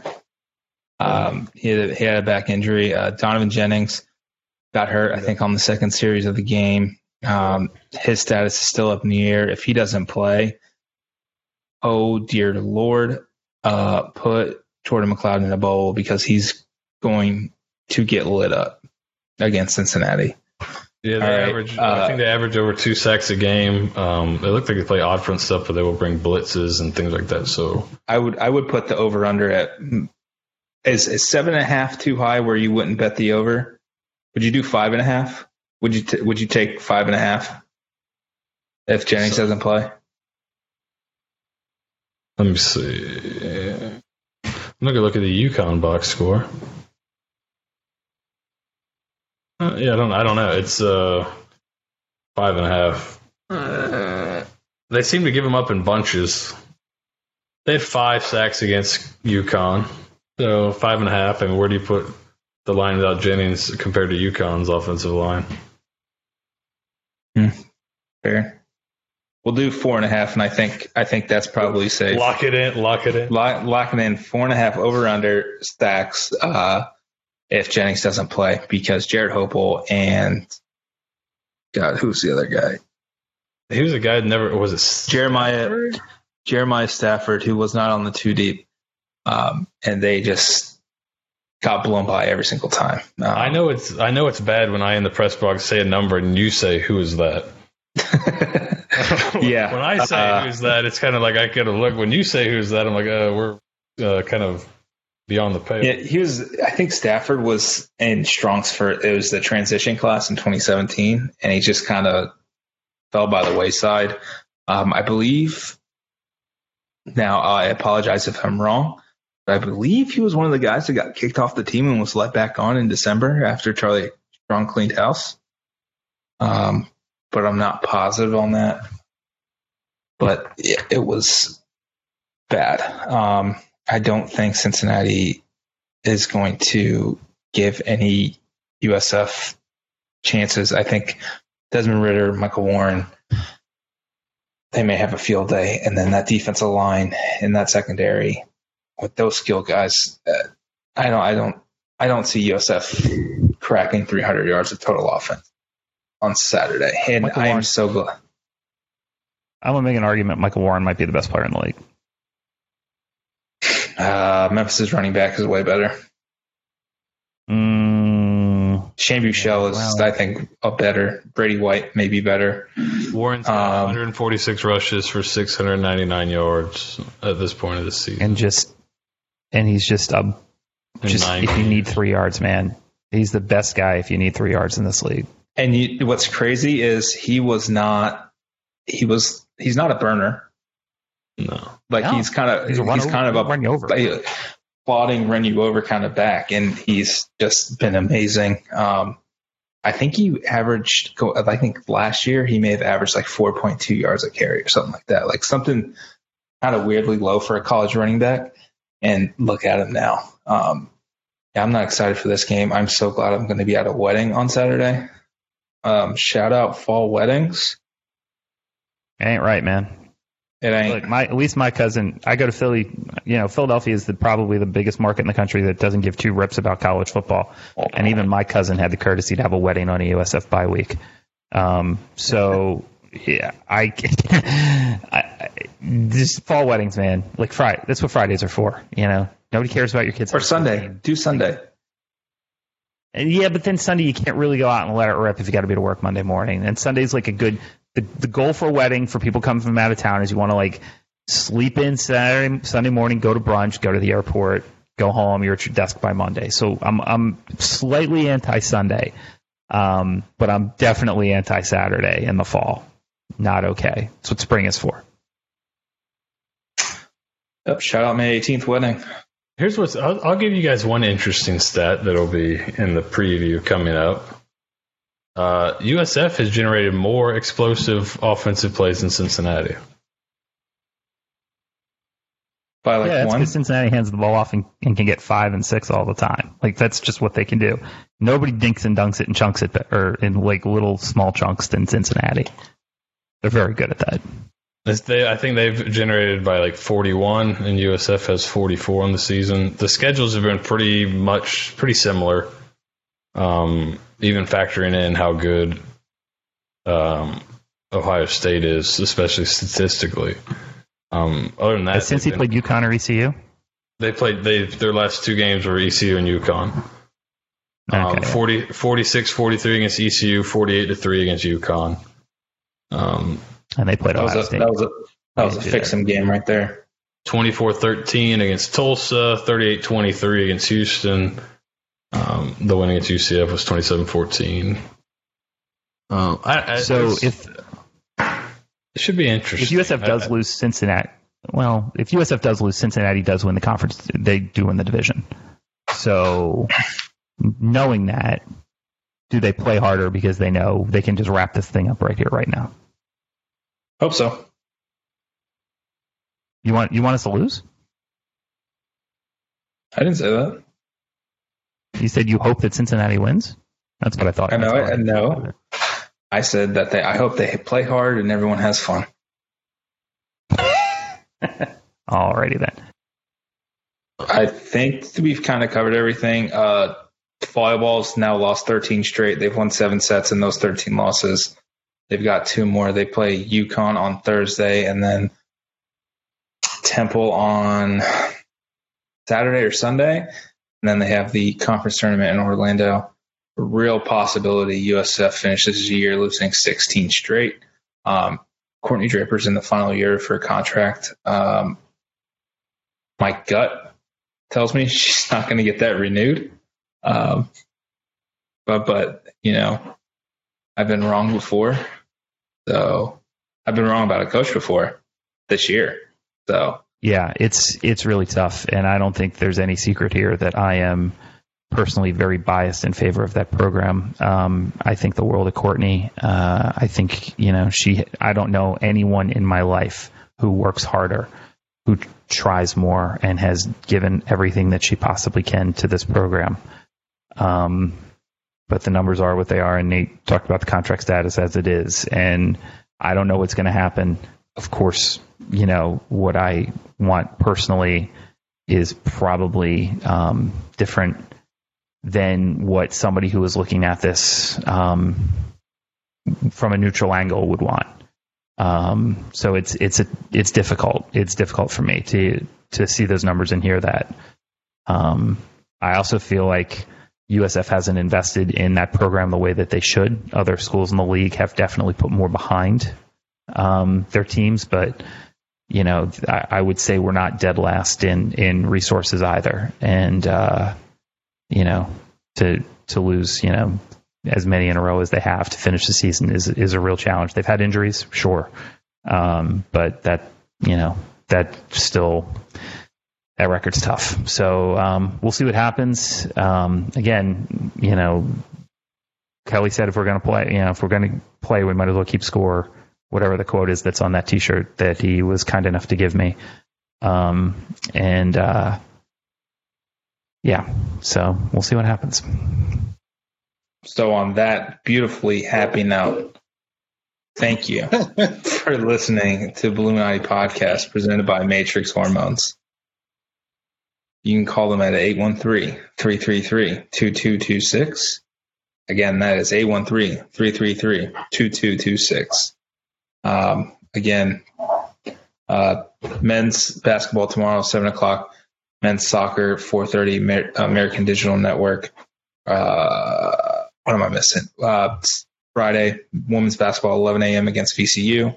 Um, he had, he had a back injury. Uh, Donovan Jennings got hurt, I think, on the second series of the game. Um, his status is still up in the air. If he doesn't play, oh dear Lord, uh, put Jordan McCloud in a bowl because he's going to get lit up against Cincinnati. Yeah, they right, average. uh, I think they average over two sacks a game. Um, it looked like they play odd front stuff, but they will bring blitzes and things like that. So I would I would put the over under at is, is seven and a half too high where you wouldn't bet the over? Would you do five and a half? Would you t- would you take five and a half if Jennings So- doesn't play? let me see. I'm gonna look at the UConn box score. Uh, yeah, I don't. I don't know. It's uh five and a half. Uh, they seem to give them up in bunches. They had five sacks against UConn, so five and a half. I mean, where do you put the line without Jennings compared to UConn's offensive line? Fair. We'll do four and a half, and I think I think that's probably safe. Lock it in. Lock it in. Lock, locking in four and a half over under stacks uh, if Jennings doesn't play because Jared Hopel and God, who's the other guy? He was a guy that never was it Jeremiah Jeremiah Stafford, who was not on the two deep, um, and they just got blown by every single time. Um, I know it's I know it's bad when I in the press box say a number and you say who is that. <laughs> Yeah, when I say uh, who's that, it's kind of like I gotta look. When you say who's that, I'm like, uh, we're uh, kind of beyond the pale. Yeah, he was. I think Stafford was in Strong's for it was the transition class in 2017, and he just kind of fell by the wayside. Um, I believe. Now I apologize if I'm wrong, but I believe he was one of the guys that got kicked off the team and was let back on in December after Charlie Strong cleaned house. Um, but I'm not positive on that. But it, it was bad. Um, I don't think Cincinnati is going to give any USF chances. I think Desmond Ridder, Michael Warren, they may have a field day, and then that defensive line and that secondary with those skill guys. Uh, I don't, I don't, I don't see USF cracking 300 yards of total offense on Saturday, and I am so glad. I'm gonna make an argument. Michael Warren might be the best player in the league. Uh, Memphis' running back is way better. Mm, Shane Buechele is, Wow. I think, a better. Brady White may be better. Warren's Um, 146 rushes for 699 yards at this point of the season. and just and he's just um just nine if you need three yards, man, he's the best guy if you need three yards in this league. And you, what's crazy is he was not. He was. He's not a burner. no, Like No. he's kind of. He's He's, a over, kind of a run you over. like, plodding, run you over kind of back, and he's just been amazing. Um, I think he averaged. I think last year he may have averaged like four point two yards a carry or something like that. Like something kind of weirdly low for a college running back. And look at him now. Um, yeah, I'm not excited for this game. I'm so glad I'm going to be at a wedding on Saturday. Um, shout out fall weddings. Ain't right, man. It ain't. Look, my at least my cousin. I go to Philly. You know, Philadelphia is the, probably the biggest market in the country that doesn't give two rips about college football. And even my cousin had the courtesy to have a wedding on a USF bye week. Um, so yeah, I, <laughs> I, I just fall weddings, man. Like Friday. That's what Fridays are for. You know, nobody cares about your kids. or Sunday. Do Sunday. And yeah, but then Sunday you can't really go out and let it rip if you got to be to work Monday morning. And Sunday's like a good. The, the goal for a wedding for people coming from out of town is you want to like sleep in Saturday, Sunday morning, go to brunch, go to the airport, go home. You're at your desk by Monday. So I'm I'm slightly anti Sunday, um, but I'm definitely anti Saturday in the fall. Not okay. That's what spring is for. Yep. Shout out May 18th wedding. Here's what's. I'll, I'll give you guys one interesting stat that'll be in the preview coming up. Uh, USF has generated more explosive offensive plays than Cincinnati. By like yeah, one. Cincinnati hands the ball off and, and can get five and six all the time. Like that's just what they can do. Nobody dinks and dunks it and chunks it, or in like little small chunks than Cincinnati. They're very good at that. They, I think they've generated by like 41, and USF has 44 on the season. The schedules have been pretty much pretty similar, um, even factoring in how good um, Ohio State is, especially statistically. Um, other than that, since he played UConn or ECU? they played they their last two games were ECU and UConn. Um, Okay. 40, 46 43 against ECU, 48 to 3 against UConn. Um, and they played That was Ohio a State. that was a that was a fix 'em game right there. 24 13 against Tulsa, 38 23 against Houston. Um, the win against UCF was 27 14. Um, I, I, so if it should be interesting. if. USF does I- lose Cincinnati, well, if USF does lose, Cincinnati does win the conference. They do win the division. So knowing that, do they play harder because they know they can just wrap this thing up right here, right now? Hope so. You want you want us to lose? I didn't say that. You said you hope that Cincinnati wins. That's what I thought. I know. I know. I said that they. I hope they play hard and everyone has fun. <laughs> Alrighty then. I think we've kind of covered everything. Uh, volleyball's now lost 13 straight. They've won seven sets in those 13 losses. They've got two more. They play UConn on Thursday and then Temple on Saturday or Sunday. And then they have the conference tournament in Orlando. Real possibility USF finishes the year losing 16 straight. Um, Courtney Draper's in the final year for a contract. Um, my gut tells me <laughs> she's not going to get that renewed. Um, but but you know, I've been wrong before, so I've been wrong about a coach before this year. So Yeah, it's it's really tough, and I don't think there's any secret here that I am personally very biased in favor of that program. Um, I think the world of Courtney. Uh, I think you know she. I don't know anyone in my life who works harder, who tries more, and has given everything that she possibly can to this program. Um, but the numbers are what they are, and Nate talked about the contract status as it is, and I don't know what's going to happen. Of course, you know what I want personally is probably um, different than what somebody who is looking at this um, from a neutral angle would want. Um, so it's it's a, it's difficult. It's difficult for me to to see those numbers and hear that. Um, I also feel like USF hasn't invested in that program the way that they should. Other schools in the league have definitely put more behind um, their teams, but you know, I, I would say we're not dead last in in resources either. And uh, you know, to to lose, you know, as many in a row as they have to finish the season is is a real challenge. They've had injuries, sure, um, but that you know that still that record's tough. So um, we'll see what happens. Um, again, you know, Kelly said if we're going to play, you know, if we're going to play, we might as well keep score. Whatever the quote is that's on that T-shirt that he was kind enough to give me, um, and uh, yeah, so we'll see what happens. so on that beautifully happy note, thank you <laughs> for listening to Bulluminati Podcast presented by Matrix Hormones. You can call them at 813-333-2226. Again, that is 813-333-2226. Um, again, uh, men's basketball tomorrow, 7 o'clock. Men's soccer, 4.30, Amer- American Digital Network. Uh, what am I missing? Uh, Friday, women's basketball, 11 a.m. against VCU.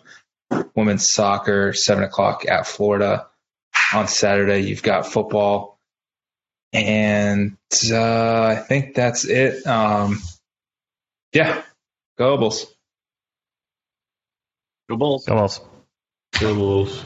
Women's soccer, 7 o'clock at Florida. On Saturday, you've got football. And uh, I think that's it. Um, yeah, go Bulls. Go Bulls. Go Bulls. Bulls.